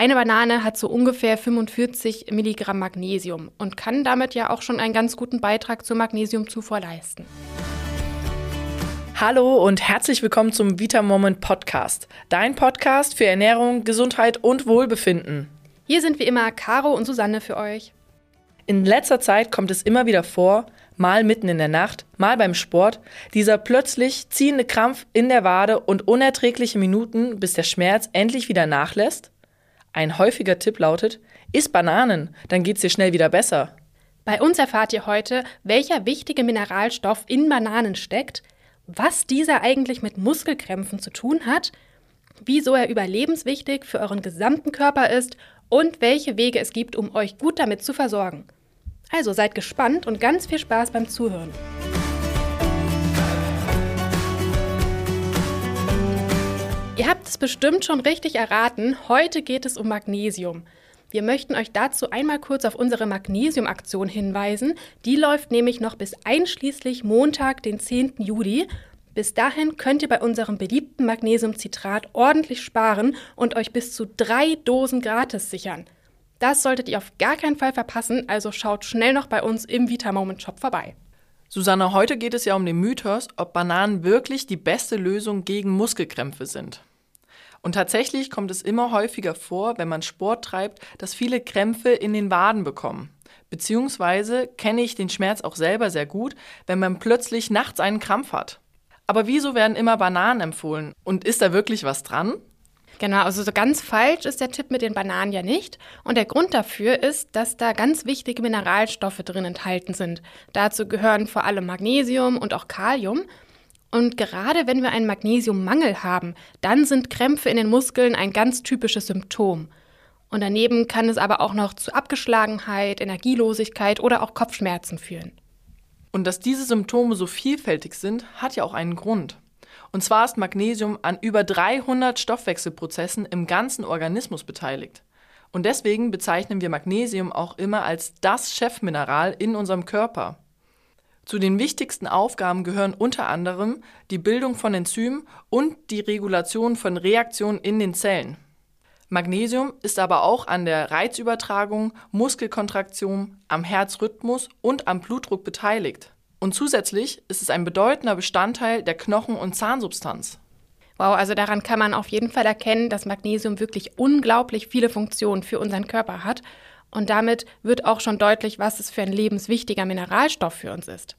Eine Banane hat so ungefähr 45 Milligramm Magnesium und kann damit ja auch schon einen ganz guten Beitrag zur Magnesiumzufuhr leisten. Hallo und herzlich willkommen zum Vita Moment Podcast, dein Podcast für Ernährung, Gesundheit und Wohlbefinden. Hier sind wie immer Caro und Susanne für euch. In letzter Zeit kommt es immer wieder vor, mal mitten in der Nacht, mal beim Sport, dieser plötzlich ziehende Krampf in der Wade und unerträgliche Minuten, bis der Schmerz endlich wieder nachlässt? Ein häufiger Tipp lautet, iss Bananen, dann geht's dir schnell wieder besser. Bei uns erfahrt ihr heute, welcher wichtige Mineralstoff in Bananen steckt, was dieser eigentlich mit Muskelkrämpfen zu tun hat, wieso er überlebenswichtig für euren gesamten Körper ist und welche Wege es gibt, um euch gut damit zu versorgen. Also seid gespannt und ganz viel Spaß beim Zuhören. Ihr habt es bestimmt schon richtig erraten, heute geht es um Magnesium. Wir möchten euch dazu einmal kurz auf unsere Magnesium-Aktion hinweisen. Die läuft nämlich noch bis einschließlich Montag, den 10. Juli. Bis dahin könnt ihr bei unserem beliebten Magnesiumcitrat ordentlich sparen und euch bis zu drei Dosen gratis sichern. Das solltet ihr auf gar keinen Fall verpassen, also schaut schnell noch bei uns im Vita Moment Shop vorbei. Susanne, heute geht es ja um den Mythos, ob Bananen wirklich die beste Lösung gegen Muskelkrämpfe sind. Und tatsächlich kommt es immer häufiger vor, wenn man Sport treibt, dass viele Krämpfe in den Waden bekommen. Beziehungsweise kenne ich den Schmerz auch selber sehr gut, wenn man plötzlich nachts einen Krampf hat. Aber wieso werden immer Bananen empfohlen? Und ist da wirklich was dran? Genau, also so ganz falsch ist der Tipp mit den Bananen ja nicht. Und der Grund dafür ist, dass da ganz wichtige Mineralstoffe drin enthalten sind. Dazu gehören vor allem Magnesium und auch Kalium. Und gerade wenn wir einen Magnesiummangel haben, dann sind Krämpfe in den Muskeln ein ganz typisches Symptom. Und daneben kann es aber auch noch zu Abgeschlagenheit, Energielosigkeit oder auch Kopfschmerzen führen. Und dass diese Symptome so vielfältig sind, hat ja auch einen Grund. Und zwar ist Magnesium an über 300 Stoffwechselprozessen im ganzen Organismus beteiligt. Und deswegen bezeichnen wir Magnesium auch immer als das Chefmineral in unserem Körper. Zu den wichtigsten Aufgaben gehören unter anderem die Bildung von Enzymen und die Regulation von Reaktionen in den Zellen. Magnesium ist aber auch an der Reizübertragung, Muskelkontraktion, am Herzrhythmus und am Blutdruck beteiligt. Und zusätzlich ist es ein bedeutender Bestandteil der Knochen- und Zahnsubstanz. Wow, also daran kann man auf jeden Fall erkennen, dass Magnesium wirklich unglaublich viele Funktionen für unseren Körper hat. Und damit wird auch schon deutlich, was es für ein lebenswichtiger Mineralstoff für uns ist.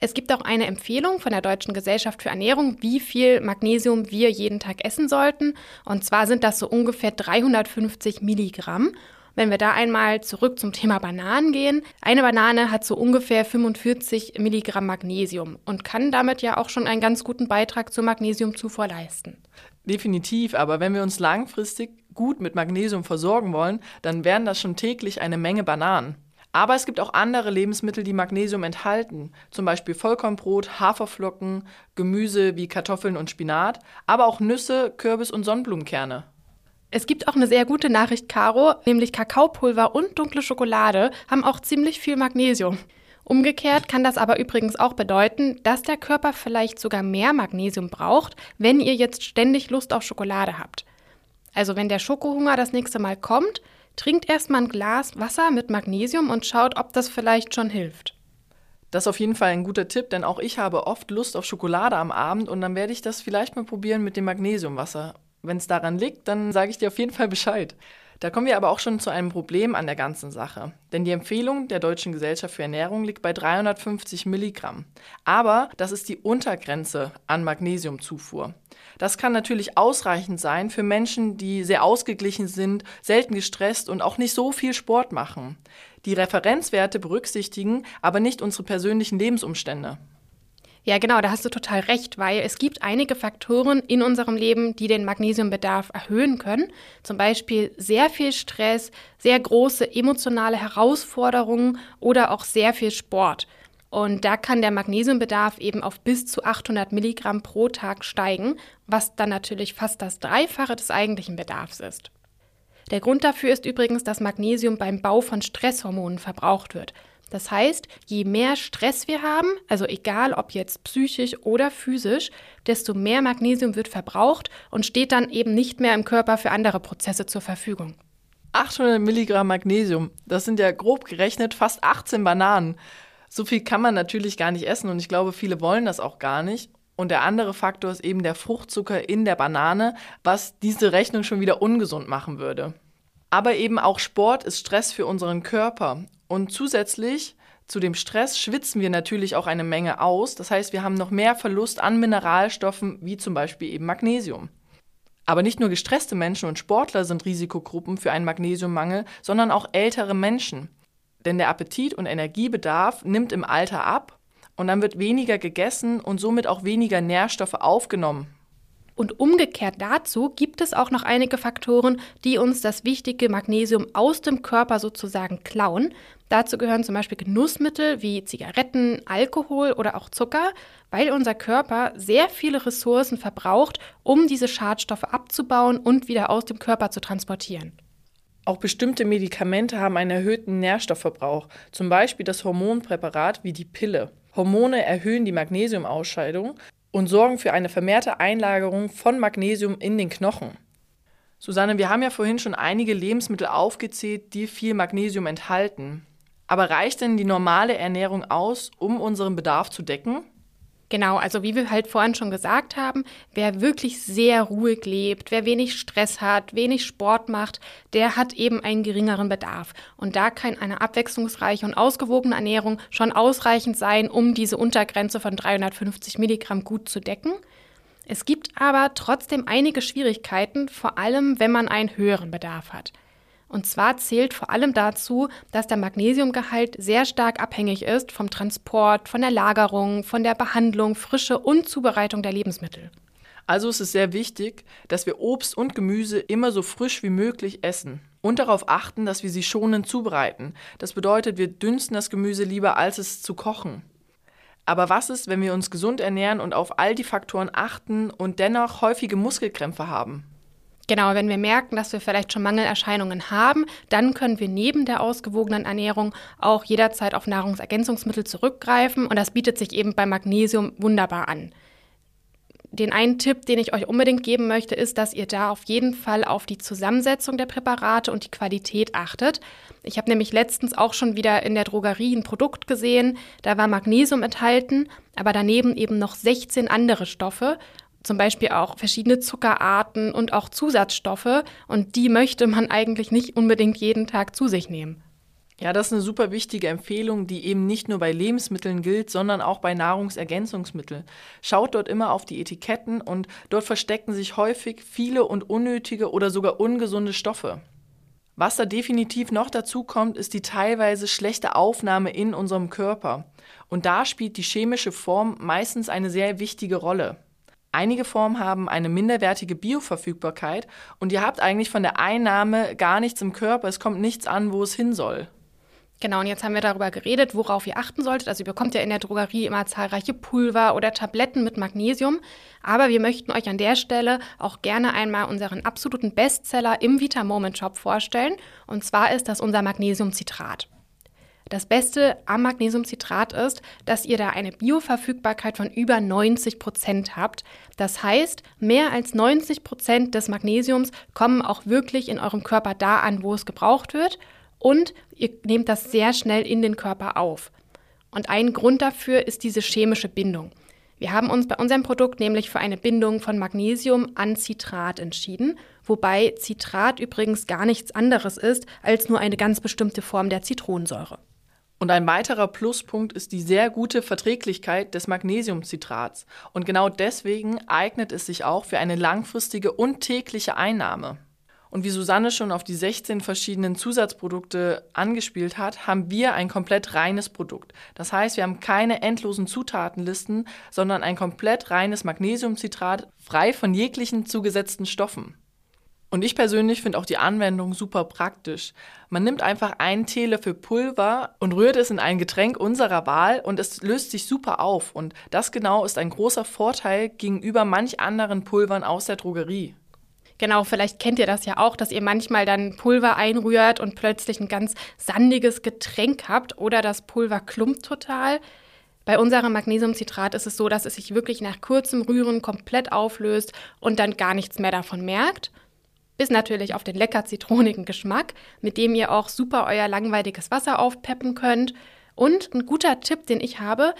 Es gibt auch eine Empfehlung von der Deutschen Gesellschaft für Ernährung, wie viel Magnesium wir jeden Tag essen sollten. Und zwar sind das so ungefähr 350 Milligramm. Wenn wir da einmal zurück zum Thema Bananen gehen, eine Banane hat so ungefähr 45 Milligramm Magnesium und kann damit ja auch schon einen ganz guten Beitrag zur Magnesiumzufuhr leisten. Definitiv, aber wenn wir uns langfristig gut mit Magnesium versorgen wollen, dann wären das schon täglich eine Menge Bananen. Aber es gibt auch andere Lebensmittel, die Magnesium enthalten, zum Beispiel Vollkornbrot, Haferflocken, Gemüse wie Kartoffeln und Spinat, aber auch Nüsse, Kürbis und Sonnenblumenkerne. Es gibt auch eine sehr gute Nachricht, Caro, nämlich Kakaopulver und dunkle Schokolade haben auch ziemlich viel Magnesium. Umgekehrt kann das aber übrigens auch bedeuten, dass der Körper vielleicht sogar mehr Magnesium braucht, wenn ihr jetzt ständig Lust auf Schokolade habt. Also wenn der Schokohunger das nächste Mal kommt, trinkt erstmal ein Glas Wasser mit Magnesium und schaut, ob das vielleicht schon hilft. Das ist auf jeden Fall ein guter Tipp, denn auch ich habe oft Lust auf Schokolade am Abend und dann werde ich das vielleicht mal probieren mit dem Magnesiumwasser. Wenn es daran liegt, dann sage ich dir auf jeden Fall Bescheid. Da kommen wir aber auch schon zu einem Problem an der ganzen Sache. Denn die Empfehlung der Deutschen Gesellschaft für Ernährung liegt bei 350 Milligramm. Aber das ist die Untergrenze an Magnesiumzufuhr. Das kann natürlich ausreichend sein für Menschen, die sehr ausgeglichen sind, selten gestresst und auch nicht so viel Sport machen. Die Referenzwerte berücksichtigen aber nicht unsere persönlichen Lebensumstände. Ja, genau, da hast du total recht, weil es gibt einige Faktoren in unserem Leben, die den Magnesiumbedarf erhöhen können. Zum Beispiel sehr viel Stress, sehr große emotionale Herausforderungen oder auch sehr viel Sport. Und da kann der Magnesiumbedarf eben auf bis zu 800 Milligramm pro Tag steigen, was dann natürlich fast das Dreifache des eigentlichen Bedarfs ist. Der Grund dafür ist übrigens, dass Magnesium beim Bau von Stresshormonen verbraucht wird. Das heißt, je mehr Stress wir haben, also egal ob jetzt psychisch oder physisch, desto mehr Magnesium wird verbraucht und steht dann eben nicht mehr im Körper für andere Prozesse zur Verfügung. 800 Milligramm Magnesium, das sind ja grob gerechnet fast 18 Bananen. So viel kann man natürlich gar nicht essen und ich glaube, viele wollen das auch gar nicht. Und der andere Faktor ist eben der Fruchtzucker in der Banane, was diese Rechnung schon wieder ungesund machen würde. Aber eben auch Sport ist Stress für unseren Körper. Und zusätzlich zu dem Stress schwitzen wir natürlich auch eine Menge aus. Das heißt, wir haben noch mehr Verlust an Mineralstoffen, wie zum Beispiel eben Magnesium. Aber nicht nur gestresste Menschen und Sportler sind Risikogruppen für einen Magnesiummangel, sondern auch ältere Menschen. Denn der Appetit und Energiebedarf nimmt im Alter ab und dann wird weniger gegessen und somit auch weniger Nährstoffe aufgenommen. Und umgekehrt dazu gibt es auch noch einige Faktoren, die uns das wichtige Magnesium aus dem Körper sozusagen klauen. Dazu gehören zum Beispiel Genussmittel wie Zigaretten, Alkohol oder auch Zucker, weil unser Körper sehr viele Ressourcen verbraucht, um diese Schadstoffe abzubauen und wieder aus dem Körper zu transportieren. Auch bestimmte Medikamente haben einen erhöhten Nährstoffverbrauch, zum Beispiel das Hormonpräparat wie die Pille. Hormone erhöhen die Magnesiumausscheidung und sorgen für eine vermehrte Einlagerung von Magnesium in den Knochen. Susanne, wir haben ja vorhin schon einige Lebensmittel aufgezählt, die viel Magnesium enthalten. Aber reicht denn die normale Ernährung aus, um unseren Bedarf zu decken? Genau, also wie wir halt vorhin schon gesagt haben, wer wirklich sehr ruhig lebt, wer wenig Stress hat, wenig Sport macht, der hat eben einen geringeren Bedarf. Und da kann eine abwechslungsreiche und ausgewogene Ernährung schon ausreichend sein, um diese Untergrenze von 350 Milligramm gut zu decken. Es gibt aber trotzdem einige Schwierigkeiten, vor allem wenn man einen höheren Bedarf hat. Und zwar zählt vor allem dazu, dass der Magnesiumgehalt sehr stark abhängig ist vom Transport, von der Lagerung, von der Behandlung, Frische und Zubereitung der Lebensmittel. Also ist es sehr wichtig, dass wir Obst und Gemüse immer so frisch wie möglich essen und darauf achten, dass wir sie schonend zubereiten. Das bedeutet, wir dünsten das Gemüse lieber, als es zu kochen. Aber was ist, wenn wir uns gesund ernähren und auf all die Faktoren achten und dennoch häufige Muskelkrämpfe haben? Genau, wenn wir merken, dass wir vielleicht schon Mangelerscheinungen haben, dann können wir neben der ausgewogenen Ernährung auch jederzeit auf Nahrungsergänzungsmittel zurückgreifen und das bietet sich eben bei Magnesium wunderbar an. Den einen Tipp, den ich euch unbedingt geben möchte, ist, dass ihr da auf jeden Fall auf die Zusammensetzung der Präparate und die Qualität achtet. Ich habe nämlich letztens auch schon wieder in der Drogerie ein Produkt gesehen, da war Magnesium enthalten, aber daneben eben noch 16 andere Stoffe zum Beispiel auch verschiedene Zuckerarten und auch Zusatzstoffe und die möchte man eigentlich nicht unbedingt jeden Tag zu sich nehmen. Ja, das ist eine super wichtige Empfehlung, die eben nicht nur bei Lebensmitteln gilt, sondern auch bei Nahrungsergänzungsmitteln. Schaut dort immer auf die Etiketten und dort verstecken sich häufig viele und unnötige oder sogar ungesunde Stoffe. Was da definitiv noch dazu kommt, ist die teilweise schlechte Aufnahme in unserem Körper. Und da spielt die chemische Form meistens eine sehr wichtige Rolle. Einige Formen haben eine minderwertige Bioverfügbarkeit und ihr habt eigentlich von der Einnahme gar nichts im Körper. Es kommt nichts an, wo es hin soll. Genau, und jetzt haben wir darüber geredet, worauf ihr achten solltet. Also ihr bekommt ja in der Drogerie immer zahlreiche Pulver oder Tabletten mit Magnesium. Aber wir möchten euch an der Stelle auch gerne einmal unseren absoluten Bestseller im Vita Moment Shop vorstellen. Und zwar ist das unser Magnesiumcitrat. Das Beste am Magnesiumcitrat ist, dass ihr da eine Bioverfügbarkeit von über 90 Prozent habt. Das heißt, mehr als 90 Prozent des Magnesiums kommen auch wirklich in eurem Körper da an, wo es gebraucht wird. Und ihr nehmt das sehr schnell in den Körper auf. Und ein Grund dafür ist diese chemische Bindung. Wir haben uns bei unserem Produkt nämlich für eine Bindung von Magnesium an Citrat entschieden, wobei Citrat übrigens gar nichts anderes ist als nur eine ganz bestimmte Form der Zitronensäure. Und ein weiterer Pluspunkt ist die sehr gute Verträglichkeit des Magnesiumcitrats. Und genau deswegen eignet es sich auch für eine langfristige und tägliche Einnahme. Und wie Susanne schon auf die 16 verschiedenen Zusatzprodukte angespielt hat, haben wir ein komplett reines Produkt. Das heißt, wir haben keine endlosen Zutatenlisten, sondern ein komplett reines Magnesiumcitrat, frei von jeglichen zugesetzten Stoffen. Und ich persönlich finde auch die Anwendung super praktisch. Man nimmt einfach einen Teelöffel Pulver und rührt es in ein Getränk unserer Wahl und es löst sich super auf. Und das genau ist ein großer Vorteil gegenüber manch anderen Pulvern aus der Drogerie. Genau, vielleicht kennt ihr das ja auch, dass ihr manchmal dann Pulver einrührt und plötzlich ein ganz sandiges Getränk habt oder das Pulver klumpt total. Bei unserem Magnesiumcitrat ist es so, dass es sich wirklich nach kurzem Rühren komplett auflöst und dann gar nichts mehr davon merkt. Bis natürlich auf den lecker zitronigen Geschmack, mit dem ihr auch super euer langweiliges Wasser aufpeppen könnt. Und ein guter Tipp, den ich habe,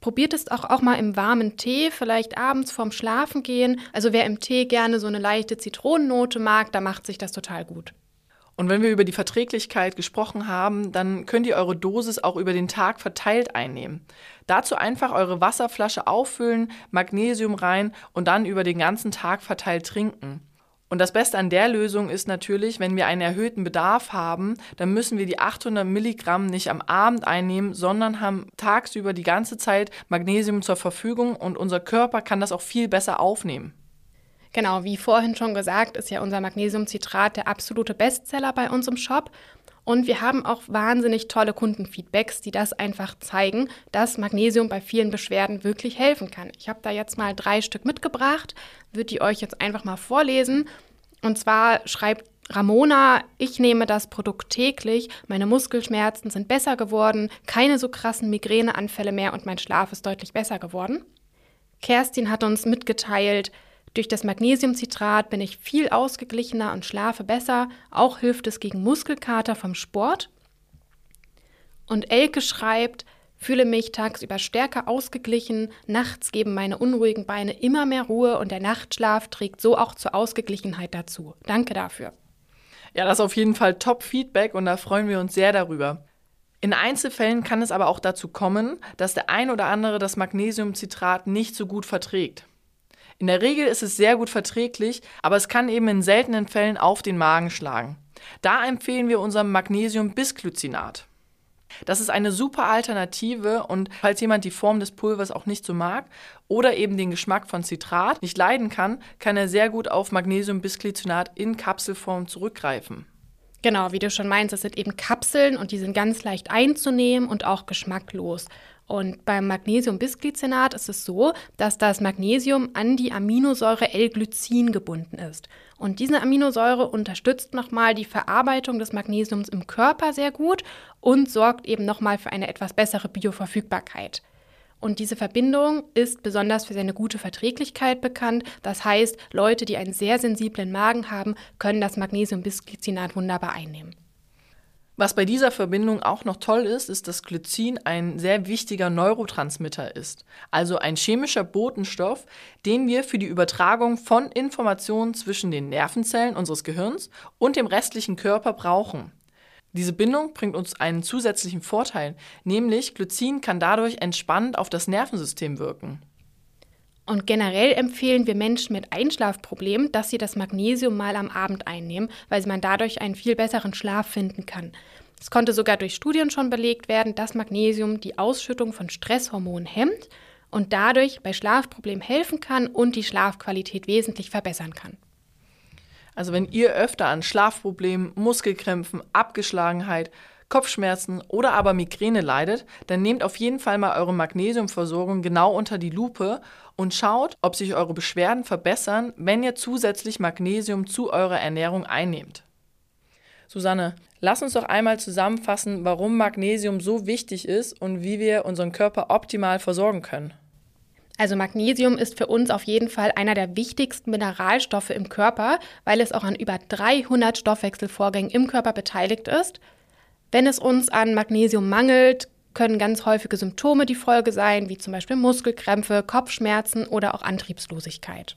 probiert es auch, auch mal im warmen Tee, vielleicht abends vorm Schlafengehen. Also wer im Tee gerne so eine leichte Zitronennote mag, da macht sich das total gut. Und wenn wir über die Verträglichkeit gesprochen haben, dann könnt ihr eure Dosis auch über den Tag verteilt einnehmen. Dazu einfach eure Wasserflasche auffüllen, Magnesium rein und dann über den ganzen Tag verteilt trinken. Und das Beste an der Lösung ist natürlich, wenn wir einen erhöhten Bedarf haben, dann müssen wir die 800 Milligramm nicht am Abend einnehmen, sondern haben tagsüber die ganze Zeit Magnesium zur Verfügung und unser Körper kann das auch viel besser aufnehmen. Genau, wie vorhin schon gesagt, ist ja unser Magnesiumcitrat der absolute Bestseller bei uns im Shop. Und wir haben auch wahnsinnig tolle Kundenfeedbacks, die das einfach zeigen, dass Magnesium bei vielen Beschwerden wirklich helfen kann. Ich habe da jetzt mal drei Stück mitgebracht, würde die euch jetzt einfach mal vorlesen. Und zwar schreibt Ramona, ich nehme das Produkt täglich, meine Muskelschmerzen sind besser geworden, keine so krassen Migräneanfälle mehr und mein Schlaf ist deutlich besser geworden. Kerstin hat uns mitgeteilt, durch das Magnesiumcitrat bin ich viel ausgeglichener und schlafe besser. Auch hilft es gegen Muskelkater vom Sport. Und Elke schreibt, fühle mich tagsüber stärker ausgeglichen, nachts geben meine unruhigen Beine immer mehr Ruhe und der Nachtschlaf trägt so auch zur Ausgeglichenheit dazu. Danke dafür. Ja, das ist auf jeden Fall Top-Feedback und da freuen wir uns sehr darüber. In Einzelfällen kann es aber auch dazu kommen, dass der ein oder andere das Magnesiumcitrat nicht so gut verträgt. In der Regel ist es sehr gut verträglich, aber es kann eben in seltenen Fällen auf den Magen schlagen. Da empfehlen wir unser Magnesium-Bisglycinat. Das ist eine super Alternative und falls jemand die Form des Pulvers auch nicht so mag oder eben den Geschmack von Zitrat nicht leiden kann, kann er sehr gut auf Magnesium-Bisglycinat in Kapselform zurückgreifen. Genau, wie du schon meinst, das sind eben Kapseln und die sind ganz leicht einzunehmen und auch geschmacklos. Und beim Magnesium-Bisglycinat ist es so, dass das Magnesium an die Aminosäure L-Glycin gebunden ist. Und diese Aminosäure unterstützt nochmal die Verarbeitung des Magnesiums im Körper sehr gut und sorgt eben nochmal für eine etwas bessere Bioverfügbarkeit. Und diese Verbindung ist besonders für seine gute Verträglichkeit bekannt. Das heißt, Leute, die einen sehr sensiblen Magen haben, können das Magnesium-Bisglycinat wunderbar einnehmen. Was bei dieser Verbindung auch noch toll ist, ist, dass Glycin ein sehr wichtiger Neurotransmitter ist, also ein chemischer Botenstoff, den wir für die Übertragung von Informationen zwischen den Nervenzellen unseres Gehirns und dem restlichen Körper brauchen. Diese Bindung bringt uns einen zusätzlichen Vorteil, nämlich Glycin kann dadurch entspannend auf das Nervensystem wirken. Und generell empfehlen wir Menschen mit Einschlafproblemen, dass sie das Magnesium mal am Abend einnehmen, weil man dadurch einen viel besseren Schlaf finden kann. Es konnte sogar durch Studien schon belegt werden, dass Magnesium die Ausschüttung von Stresshormonen hemmt und dadurch bei Schlafproblemen helfen kann und die Schlafqualität wesentlich verbessern kann. Also wenn ihr öfter an Schlafproblemen, Muskelkrämpfen, Abgeschlagenheit, Kopfschmerzen oder aber Migräne leidet, dann nehmt auf jeden Fall mal eure Magnesiumversorgung genau unter die Lupe und schaut, ob sich eure Beschwerden verbessern, wenn ihr zusätzlich Magnesium zu eurer Ernährung einnehmt. Susanne, lass uns doch einmal zusammenfassen, warum Magnesium so wichtig ist und wie wir unseren Körper optimal versorgen können. Also Magnesium ist für uns auf jeden Fall einer der wichtigsten Mineralstoffe im Körper, weil es auch an über 300 Stoffwechselvorgängen im Körper beteiligt ist. Wenn es uns an Magnesium mangelt, können ganz häufige Symptome die Folge sein, wie zum Beispiel Muskelkrämpfe, Kopfschmerzen oder auch Antriebslosigkeit.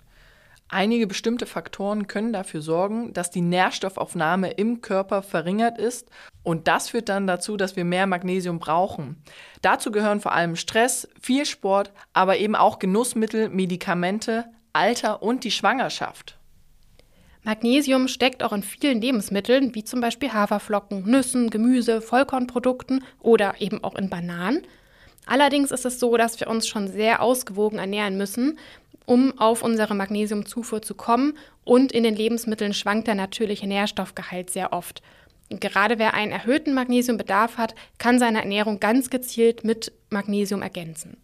Einige bestimmte Faktoren können dafür sorgen, dass die Nährstoffaufnahme im Körper verringert ist und das führt dann dazu, dass wir mehr Magnesium brauchen. Dazu gehören vor allem Stress, viel Sport, aber eben auch Genussmittel, Medikamente, Alter und die Schwangerschaft. Magnesium steckt auch in vielen Lebensmitteln, wie zum Beispiel Haferflocken, Nüssen, Gemüse, Vollkornprodukten oder eben auch in Bananen. Allerdings ist es so, dass wir uns schon sehr ausgewogen ernähren müssen, um auf unsere Magnesiumzufuhr zu kommen. Und in den Lebensmitteln schwankt der natürliche Nährstoffgehalt sehr oft. gerade wer einen erhöhten Magnesiumbedarf hat, kann seine Ernährung ganz gezielt mit Magnesium ergänzen.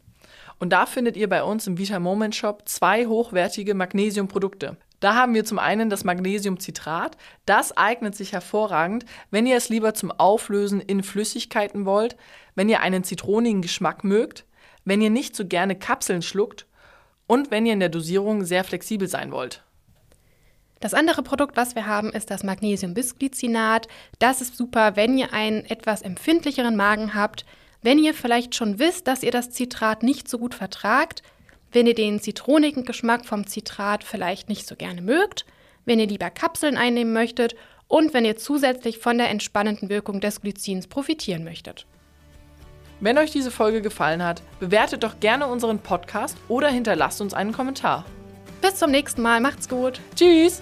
Und da findet ihr bei uns im Vita Moment Shop zwei hochwertige Magnesiumprodukte. Da haben wir zum einen das Magnesiumcitrat. Das eignet sich hervorragend, wenn ihr es lieber zum Auflösen in Flüssigkeiten wollt, wenn ihr einen zitronigen Geschmack mögt, wenn ihr nicht so gerne Kapseln schluckt und wenn ihr in der Dosierung sehr flexibel sein wollt. Das andere Produkt, was wir haben, ist das Magnesium-Bisglycinat. Das ist super, wenn ihr einen etwas empfindlicheren Magen habt, wenn ihr vielleicht schon wisst, dass ihr das Zitrat nicht so gut vertragt, wenn ihr den zitronigen Geschmack vom Zitrat vielleicht nicht so gerne mögt, wenn ihr lieber Kapseln einnehmen möchtet und wenn ihr zusätzlich von der entspannenden Wirkung des Glycins profitieren möchtet. Wenn euch diese Folge gefallen hat, bewertet doch gerne unseren Podcast oder hinterlasst uns einen Kommentar. Bis zum nächsten Mal, macht's gut. Tschüss!